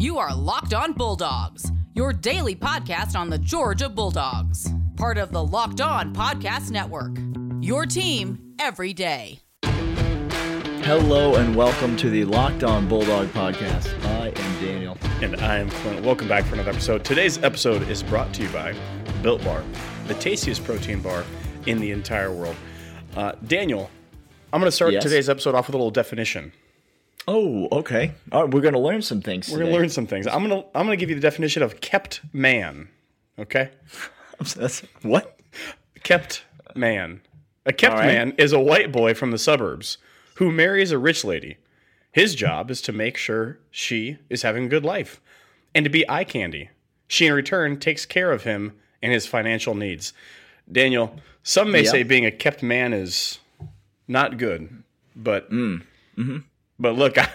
You are Locked On Bulldogs, your daily podcast on the Georgia Bulldogs, part of the Locked On Podcast Network. Your team every day. Hello and welcome to the Locked On Bulldog podcast. I am Daniel. And I am Clint. Welcome back for another episode. Today's episode is brought to you by Built Bar, the tastiest protein bar in the entire world. Uh, Daniel, I'm going to start Yes. today's episode off with a little definition. Oh, okay. All right, we're going to learn some things. We're going to learn some things. I'm going to I'm going to give you the definition of kept man. Okay? That's, what? Kept man. A kept right. man is a white boy from the suburbs who marries a rich lady. His job is to make sure she is having a good life and to be eye candy. She, in return, takes care of him and his financial needs. Daniel, some may Yeah. say being a kept man is not good, but Mm. Mm-hmm. But look, I,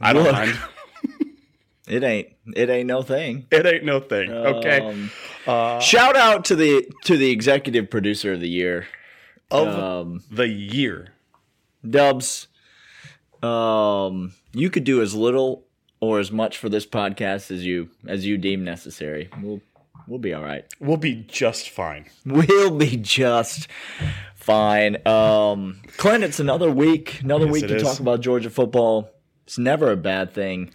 I don't Look. mind. It ain't. It ain't no thing. It ain't no thing. Okay. Um, uh, shout out to the to the executive producer of the year, of um, the year. Dubs. Um, you could do as little or as much for this podcast as you as you deem necessary. We'll we'll be all right. We'll be just fine. We'll be just fine. Um, Clint, it's another week, another Yes, week to is. talk about Georgia football. It's never a bad thing.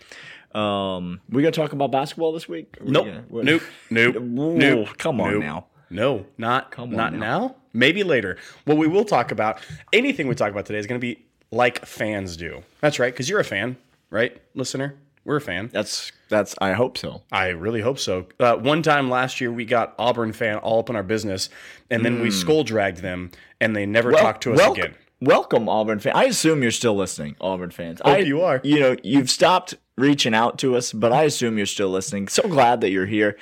Um, we gonna talk about basketball this week? Nope. gonna- Nope. Nope. Ooh, Nope. Come on Nope. now. No, not Come on not now. now. Maybe later. What we will talk about, anything we talk about today is going to be like fans do. That's right, because you're a fan, right, listener? We're a fan. That's that's. I hope so. I really hope so. Uh, one time last year, we got Auburn fan all up in our business, and then we skull dragged them, and they never talked to us wel- again. Welcome, Auburn fan. I assume you're still listening, Auburn fans. I, you are. You know, you've stopped reaching out to us, but I assume you're still listening. So glad that you're here.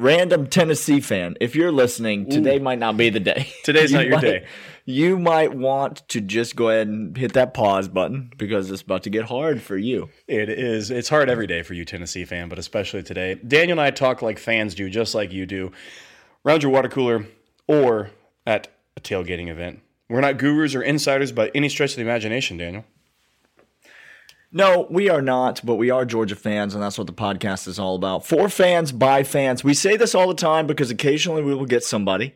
Random Tennessee fan, if you're listening, today might not be the day. Today's You not your might- day. You might want to just go ahead and hit that pause button because it's about to get hard for you. It is. It's hard every day for you, Tennessee fan, but especially today. Daniel and I talk like fans do, just like you do, around your water cooler or at a tailgating event. We're not gurus or insiders by any stretch of the imagination, Daniel. No, we are not, but we are Georgia fans, and that's what the podcast is all about. For fans, by fans. We say this all the time because occasionally we will get somebody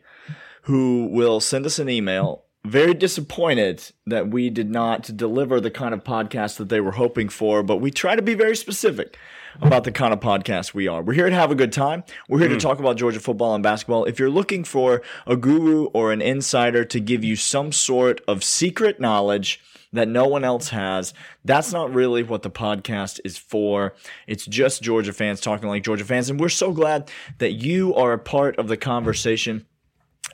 who will send us an email very disappointed that we did not deliver the kind of podcast that they were hoping for, but we try to be very specific about the kind of podcast we are. We're here to have a good time. We're here to mm. talk about Georgia football and basketball. If you're looking for a guru or an insider to give you some sort of secret knowledge that no one else has, that's not really what the podcast is for. It's just Georgia fans talking like Georgia fans. And we're so glad that you are a part of the conversation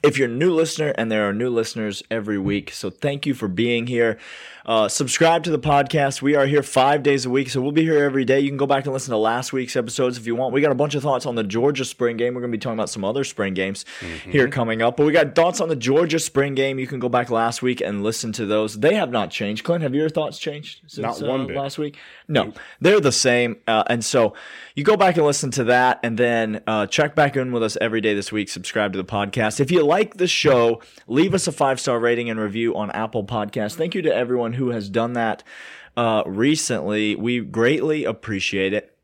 if you're a new listener, and there are new listeners every week, so thank you for being here. Uh, subscribe to the podcast. We are here five days a week, so we'll be here every day. You can go back and listen to last week's episodes if you want. We got a bunch of thoughts on the Georgia spring game. We're going to be talking about some other spring games here coming up, but we got thoughts on the Georgia spring game. You can go back last week and listen to those. They have not changed. Clint, have your thoughts changed since Not one uh, last week? No, they're the same. Uh, and so you go back and listen to that and then uh, check back in with us every day this week. Subscribe to the podcast. If you like the show, leave us a five star rating and review on Apple Podcasts. Thank you to everyone who has done that uh, recently. We greatly appreciate it.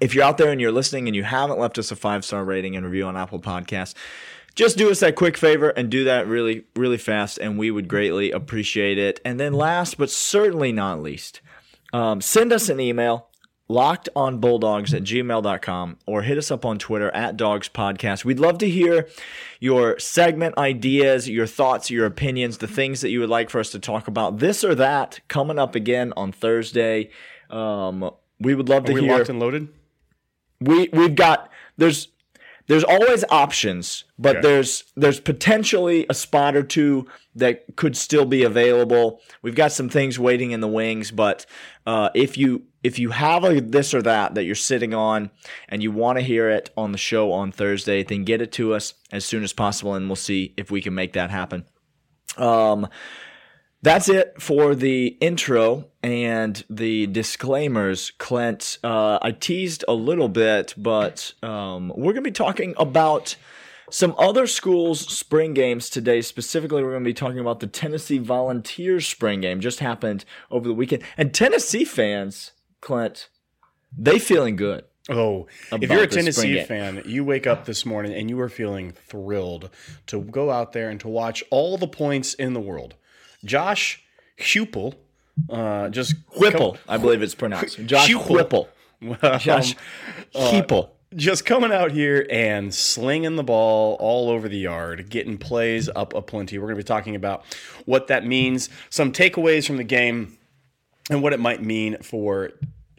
If you're out there and you're listening and you haven't left us a five star rating and review on Apple Podcasts, just do us that quick favor and do that really, really fast, and we would greatly appreciate it. And then, last but certainly not least, um, send us an email lockedonbulldogs at gmail.com or hit us up on twitter at dogs podcast we'd love to hear your segment ideas your thoughts your opinions the things that you would like for us to talk about this or that coming up again on thursday um, we would love Are to we hear locked and loaded? we we've got there's there's always options, but Okay. there's there's potentially a spot or two that could still be available. We've got some things waiting in the wings, but uh, if you if you have a this or that that you're sitting on and you want to hear it on the show on Thursday, then get it to us as soon as possible, and we'll see if we can make that happen. Um, that's it for the intro and the disclaimers, Clint. Uh, I teased a little bit, but um, we're going to be talking about some other schools' spring games today. Specifically, we're going to be talking about the Tennessee Volunteers spring game. Just happened over the weekend. And Tennessee fans, Clint, they feeling good. Oh, if you're a Tennessee fan, you wake up this morning and you are feeling thrilled to go out there and to watch all the points in the world. Josh Heupel, uh, just Whipple, I believe it's pronounced. Josh Heupel. Whipple. Um, Josh Heeple. just coming out here and slinging the ball all over the yard, getting plays up aplenty. We're going to be talking about what that means, some takeaways from the game, and what it might mean for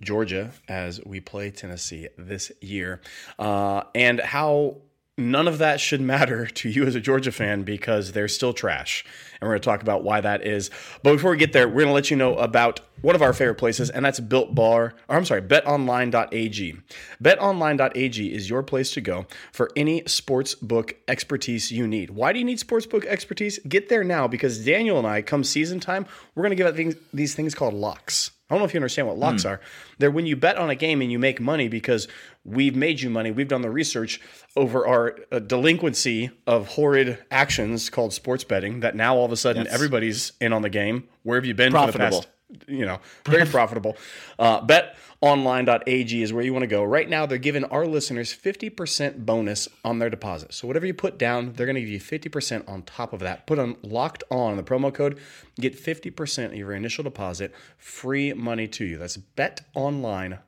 Georgia as we play Tennessee this year, uh, and how none of that should matter to you as a Georgia fan because they're still trash. And we're going to talk about why that is. But before we get there, we're going to let you know about one of our favorite places, and that's Built Bar, or I'm sorry, betonline.ag. Betonline.ag is your place to go for any sports book expertise you need. Why do you need sports book expertise? Get there now because Daniel and I, come season time, we're going to give out things, these things called locks. I don't know if you understand what locks are. They're when you bet on a game and you make money because we've made you money. We've done the research over our uh, delinquency of horrid actions called sports betting that now all of a sudden everybody's in on the game. Where have you been for the Profitable. past you know, very profitable. Uh, betonline.ag is where you want to go. Right now, they're giving our listeners 50% bonus on their deposit. So, whatever you put down, they're going to give you 50% on top of that. Put on locked on the promo code, get 50% of your initial deposit, free money to you. That's betonline.ag.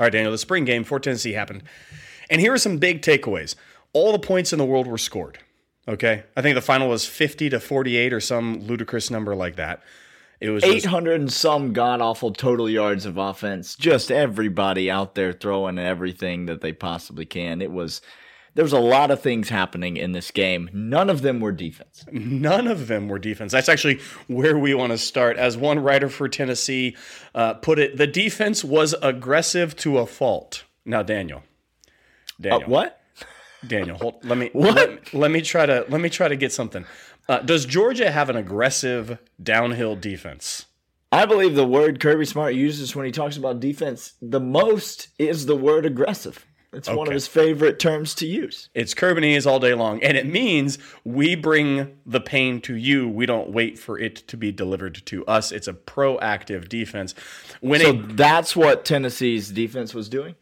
All right, Daniel, the spring game for Tennessee happened. And here are some big takeaways. All the points in the world were scored. Okay. I think the final was 50 to 48 or some ludicrous number like that. It was just, 800 and some god awful total yards of offense. Just everybody out there throwing everything that they possibly can. It was there was a lot of things happening in this game. None of them were defense. none of them were defense. That's actually where we want to start. As one writer for Tennessee uh, put it, the defense was aggressive to a fault. Now, Daniel. Uh, Daniel. what? Daniel, hold, let me? Let, let me try to let me try to get something. Uh, does Georgia have an aggressive downhill defense? I believe the word Kirby Smart uses when he talks about defense the most is the word aggressive. It's one of his favorite terms to use. It's Kerbinese all day long, and it means we bring the pain to you. We don't wait for it to be delivered to us. It's a proactive defense. When So it that's what Tennessee's defense was doing.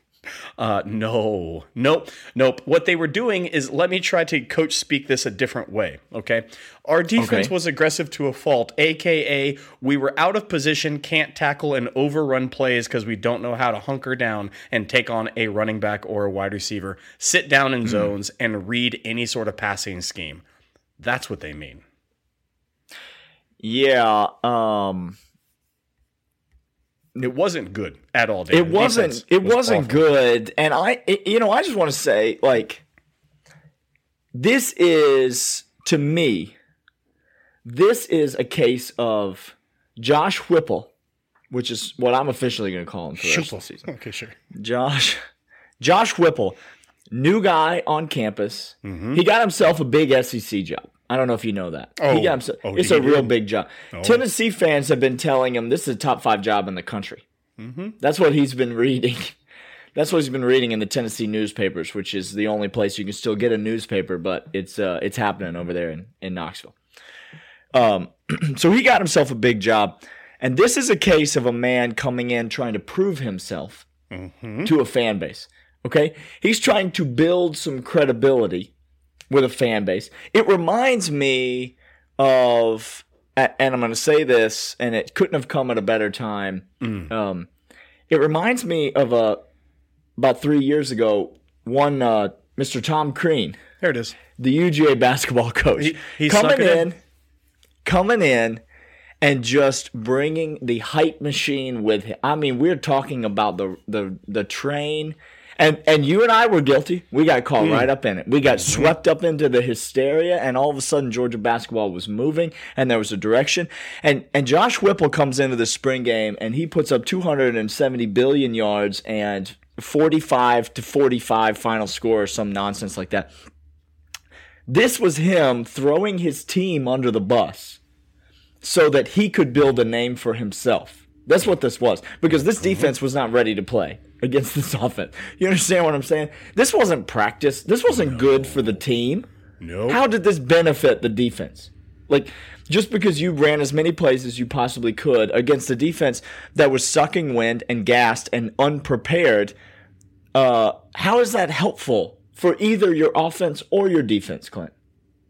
Uh, no, nope, nope. What they were doing is let me try to coach speak this a different way. Okay. Our defense Okay. was aggressive to a fault, aka we were out of position, can't tackle and overrun plays because we don't know how to hunker down and take on a running back or a wide receiver, sit down in zones, and read any sort of passing scheme. That's what they mean. Yeah, um It wasn't good at all. David. it wasn't Defense it was wasn't awful. good and i it- you know i just want to say like this is to me this is a case of josh whipple which is what i'm officially going to call him for the rest of the season Okay, sure. josh josh whipple new guy on campus mm-hmm. he got himself a big sec job I don't know if you know that. Oh. he got himself, Oh, it's a real did? big job. Tennessee fans have been telling him this is a top five job in the country. That's what he's been reading. That's what he's been reading in the Tennessee newspapers, which is the only place you can still get a newspaper, but it's uh, it's happening over there in, in Knoxville. Um, so he got himself a big job, and this is a case of a man coming in trying to prove himself to a fan base. Okay, he's trying to build some credibility with a fan base. It reminds me of, and I'm going to say this, and it couldn't have come at a better time. Um, it reminds me of a about three years ago. One uh, Mr. Tom Crean, There it is. the UGA basketball coach, He- he snuck coming in, in. coming in, and just bringing the hype machine with him. I mean, we're talking about the the the train. And, and you and I were guilty. We got caught Hmm. right up in it. We got Mm-hmm. swept up into the hysteria, and all of a sudden, Georgia basketball was moving, and there was a direction. And and Josh Whipple comes into the spring game, and he puts up 270 billion yards and 45 to 45 final score, or some nonsense like that. This was him throwing his team under the bus so that he could build a name for himself. That's what this was. Because this defense was not ready to play against this offense. You understand what I'm saying? This wasn't practice. This wasn't good for the team. No. How did this benefit the defense? Like just because you ran as many plays as you possibly could against a defense that was sucking wind and gassed and unprepared, uh, how is that helpful for either your offense or your defense, Clint?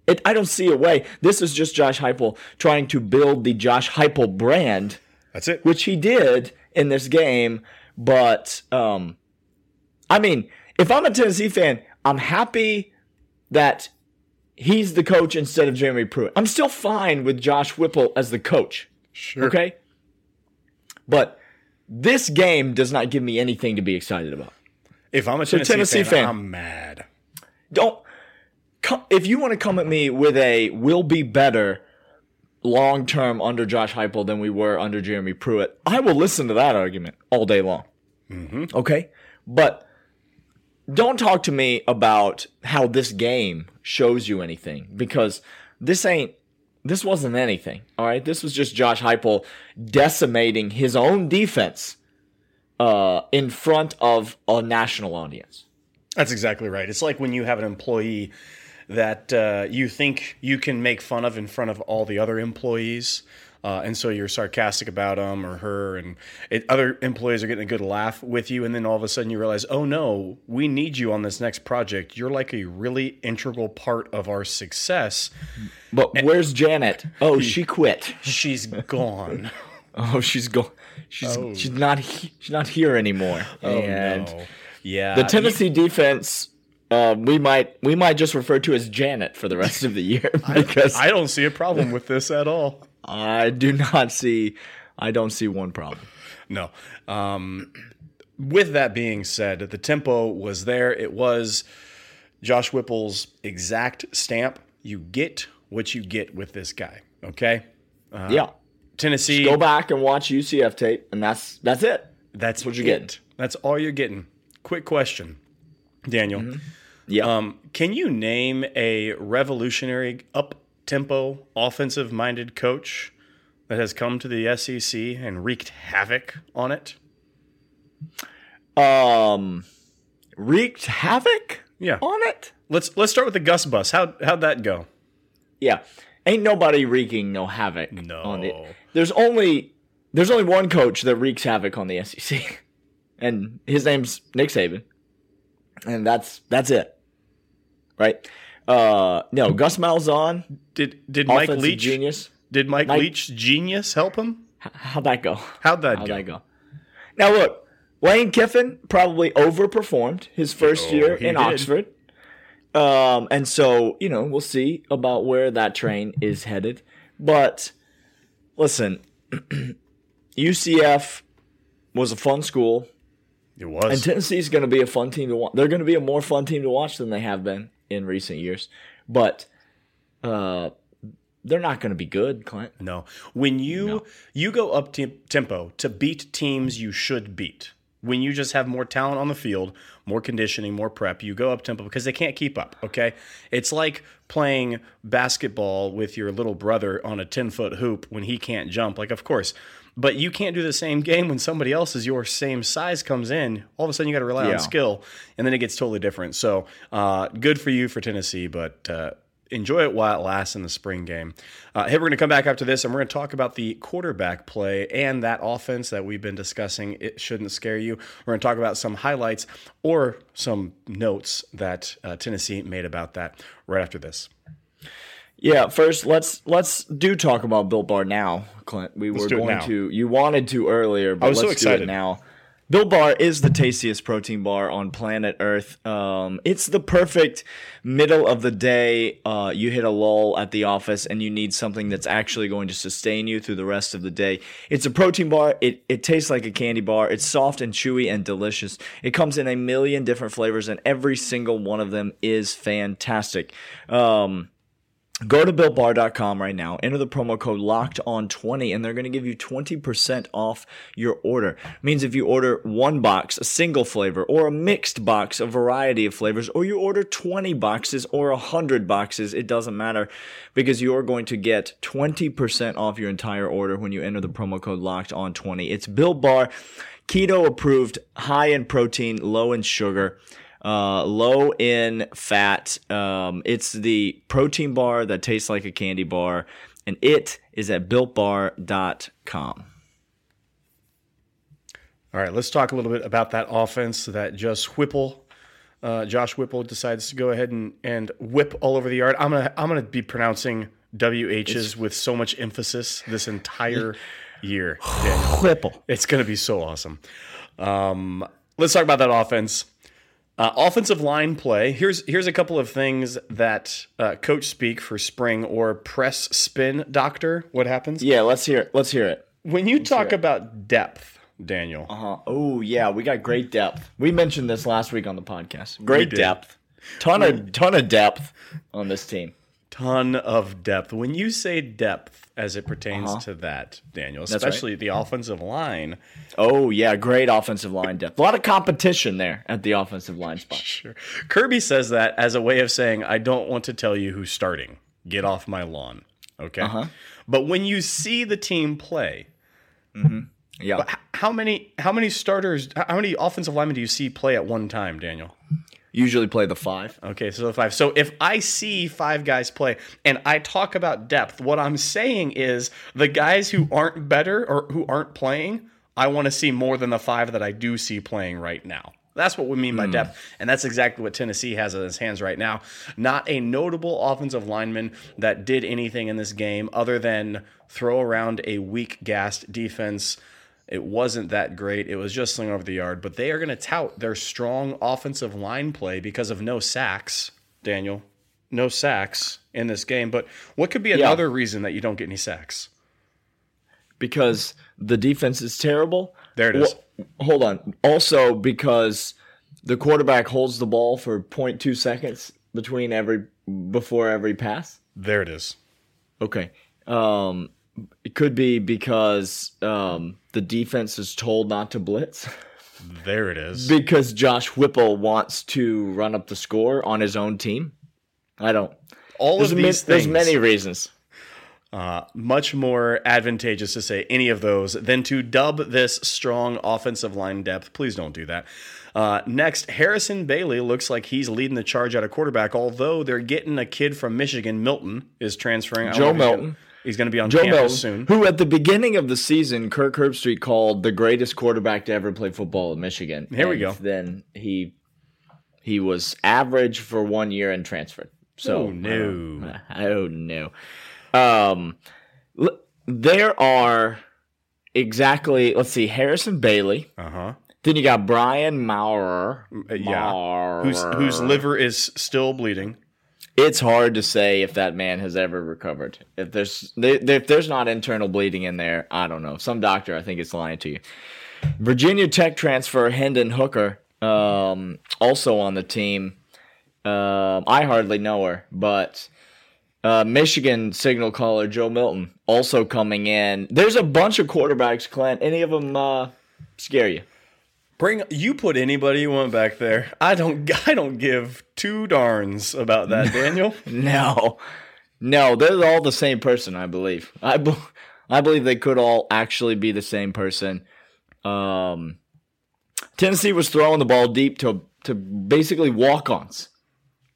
It, I don't see a way. This is just Josh Heupel trying to build the Josh Heupel brand, That's it. which he did in this game. But um, I mean, if I'm a Tennessee fan, I'm happy that he's the coach instead of Jeremy Pruitt. I'm still fine with Josh Whipple as the coach. Sure. Okay. But this game does not give me anything to be excited about. If I'm a Tennessee, Tennessee fan, fan. I'm mad. Don't come if you want to come at me with a will be better long term under Josh Heupel than we were under Jeremy Pruitt. I will listen to that argument all day long. Okay, but don't talk to me about how this game shows you anything because this ain't. This wasn't anything. All right, this was just Josh Heupel decimating his own defense uh, in front of a national audience. That's exactly right. It's like when you have an employee that uh, you think you can make fun of in front of all the other employees. Uh, and so you're sarcastic about him or her, and it, other employees are getting a good laugh with you. And then all of a sudden you realize, oh no, we need you on this next project. You're like a really integral part of our success. But where's Janet? Oh, she quit. She's gone. Oh, she's go. She's she's not he- she's not here anymore. and Oh, no. Yeah. the Tennessee defense, uh, we might we might just refer to as Janet for the rest of the year because I don't see a problem with this at all. I do not see I don't see one problem. No. Um, with that being said, the tempo was there. It was Josh Whipple's exact stamp. You get what you get with this guy. Okay. yeah, Tennessee. go back and watch UCF tape, and that's that's it. That's what you're it. getting. That's all you're getting. Quick question, Daniel. Yeah, Um, can you name a revolutionary up tempo offensive minded coach that has come to the SEC and wreaked havoc on it? um, wreaked havoc Yeah. on it. Let's let's start with the Gus bus. How how'd that go? Yeah, ain't nobody wreaking no havoc No. on it. There's only there's only one coach that wreaks havoc on the SEC, and his name's Nick Saban, and that's that's it, right? Uh, no, Gus Malzahn, Did did Mike Leach genius. did Mike, Mike- Leach genius help him? How'd that go? How'd that How'd go? that go? Now look, Lane Kiffin probably overperformed his first Oh, year in did. Oxford. Um, and so, you know, we'll see about where that train is headed. But listen, UCF was a fun school, It was. and Tennessee's going to be a fun team to watch. They're going to be a more fun team to watch than they have been in recent years. But uh, they're not going to be good, Clint. no. When you you go up te- tempo to beat teams you should beat. When you just have more talent on the field, more conditioning, more prep, you go up tempo because they can't keep up, okay? It's like playing basketball with your little brother on a 10-foot hoop when he can't jump. Like of course, but you can't do the same game when somebody else is your same size comes in. All of a sudden, you got to rely Yeah. on skill, and then it gets totally different. So, uh, good for you for Tennessee, but uh, enjoy it while it lasts in the spring game. Uh, hey, we're going to come back after this, and we're going to talk about the quarterback play and that offense that we've been discussing. It shouldn't scare you. We're going to talk about some highlights or some notes that uh, Tennessee made about that right after this. Yeah, first let's let's do talk about Built Bar now, Clint. We were do it going to you wanted to earlier, but I was so let's do excited. it now. Built Bar is the tastiest protein bar on planet Earth. Um, it's the perfect middle of the day. Uh, you hit a lull at the office and you need something that's actually going to sustain you through the rest of the day. It's a protein bar. It, it tastes like a candy bar. It's soft and chewy and delicious. It comes in a million different flavors and every single one of them is fantastic. Um, Go to builtbar.com right now, enter the promo code locked on 20 and they're going to give you 20% off your order. means if you order one box, a single flavor, or a mixed box, a variety of flavors, or you order 20 boxes or 100 boxes, it doesn't matter because you're going to get 20% off your entire order when you enter the promo code locked on 20. It's Built Bar, keto approved, high in protein, low in sugar uh, low in fat. Um, it's the protein bar that tastes like a candy bar. and it is at builtbar.com. All right, let's talk a little bit about that offense that just Whipple, uh, Josh Whipple decides to go ahead and, and whip all over the yard. I'm gonna I'm gonna be pronouncing WHs with so much emphasis this entire year. Daniel. Whipple. It's gonna be so awesome. Um, let's talk about that offense. Uh, offensive line play. Here's here's a couple of things that uh, coach speak for spring or press spin doctor. What happens Yeah, let's hear it. Let's hear it. when you talk about depth, Daniel? Uh-huh. Oh yeah, we got great depth. We mentioned this last week on the podcast. Great depth. Ton of ton of depth on this team. Ton of depth. When you say depth as it pertains uh-huh. to that, Daniel, right. especially the mm-hmm. offensive line, Oh yeah, great offensive line depth. A lot of competition there at the offensive line spot. sure. Kirby says that as a way of saying, I don't want to tell you who's starting. Get off my lawn. Okay. Uh-huh. But when you see the team play, mm-hmm. Yeah. h- how many how many starters how many offensive linemen do you see play at one time, Daniel? Usually play the five. Okay, so the five. So if I see five guys play and I talk about depth, what I'm saying is the guys who aren't better or who aren't playing, I want to see more than the five that I do see playing right now. That's what we mean by hmm. depth. And that's exactly what Tennessee has in its hands right now. Not a notable offensive lineman that did anything in this game other than throw around a weak gassed defense. It wasn't that great. It was just slinging over the yard. But they are going to tout their strong offensive line play because of no sacks, Daniel. No sacks in this game. But what could be another reason that you don't get any sacks? because the defense is terrible. There it is. Well, hold on. Also because the quarterback holds the ball for 0.2 seconds between every before every pass. There it is. Okay. Um it could be because um the defense is told not to blitz There it is. because Josh Whipple wants to run up the score on his own team. I don't. All There's, of ma- these there's many reasons. uh, much more advantageous to say any of those than to dub this strong offensive line depth. Please don't do that. Uh, next, Harrison Bailey looks like he's leading the charge at a quarterback, although they're getting a kid from Michigan. Milton is transferring. Joe Milton. He's going to be on Joe campus Milton, soon. who at the beginning of the season, Kirk Herbstreit called the greatest quarterback to ever play football at Michigan. Here we go. Then he he was average for one year and transferred. So Oh, no. oh no. Um, l- there are exactly. Let's see, Harrison Bailey. Uh huh. Then you got Brian Maurer. yeah. Whose whose liver is still bleeding. It's hard to say if that man has ever recovered. If there's if there's not internal bleeding in there, I don't know. Some doctor, I think, is lying to you. Virginia Tech transfer Hendon Hooker, um, also on the team. Um, I hardly know her, but uh, Michigan signal caller Joe Milton also coming in. There's a bunch of quarterbacks, Clint. Any of them uh, scare you? Bring you put anybody you want back there. I don't. I don't give two darns about that, Daniel. No, no, they're all the same person. I believe. I, be- I believe they could all actually be the same person. Um, Tennessee was throwing the ball deep to to basically walk-ons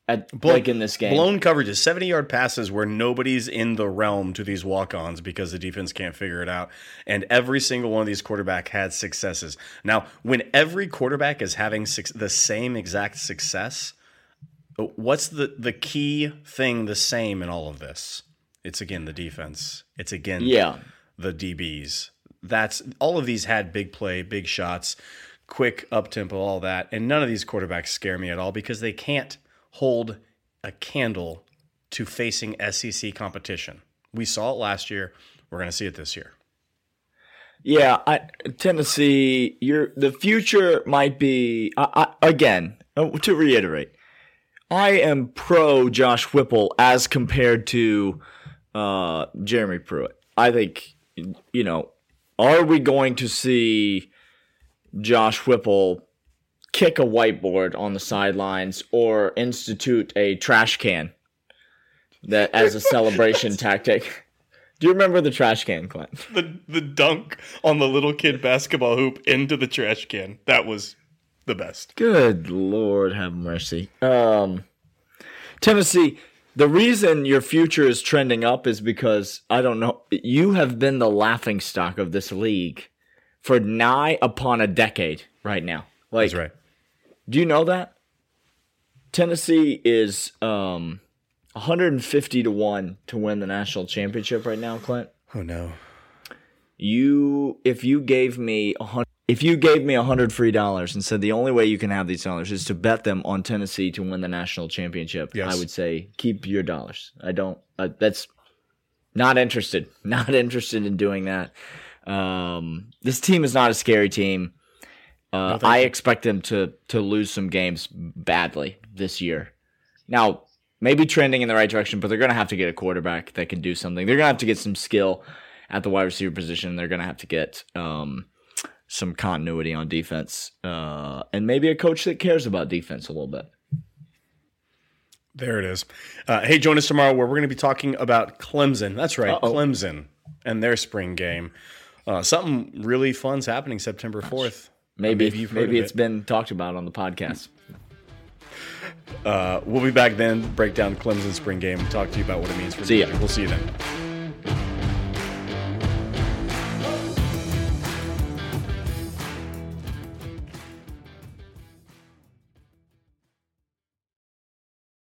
at like in this game. Blown coverages, 70 yard passes where nobody's in the realm to these walk ons because the defense can't figure it out. And every single one of these quarterback had successes. Now, when every quarterback is having the same exact success, uh, what's the, the key thing the same in all of this? It's again the defense. It's again Yeah, the DBs. That's all of these had big play, big shots, quick up tempo, all that. And none of these quarterbacks scare me at all because they can't hold a candle to facing SEC competition. We saw it last year. We're going to see it this year. yeah. I, Tennessee, you're the future might be I, I, again uh, to reiterate. I am pro Josh Whipple as compared to uh, Jeremy Pruitt. I think you know. Are we going to see Josh Whipple kick a whiteboard on the sidelines or institute a trash can that as a celebration tactic? Do you remember the trash can, Clint? The the dunk on the little kid basketball hoop into the trash can. That was the best. Good Lord, have mercy. Um, Tennessee, The reason your future is trending up is because I don't know. You have been the laughing stock of this league for nigh upon a decade right now. Like, That's right. Do you know that Tennessee is um 150 to one to win the national championship right now, Clint? Oh no. You, if you gave me a hundred. If you gave me a hundred free dollars and said the only way you can have these dollars is to bet them on Tennessee to win the national championship, Yes. I would say keep your dollars. I don't. Uh, that's not interested. Not interested in doing that. Um, this team is not a scary team. Uh, I expect them to to lose some games badly this year. Now, maybe trending in the right direction, but they're going to have to get a quarterback that can do something. They're going to have to get some skill at the wide receiver position. They're going to have to get um, some continuity on defense, uh, and maybe a coach that cares about defense a little bit. There it is. Uh, hey, join us tomorrow where we're going to be talking about Clemson. That's right, Uh-oh. Clemson and their spring game. Uh, something really fun's happening September 4th. Maybe Maybe maybe it's it. been talked about on the podcast. Uh, we'll be back then, break down Clemson spring game, talk to you about what it means for See ya. We'll see you then.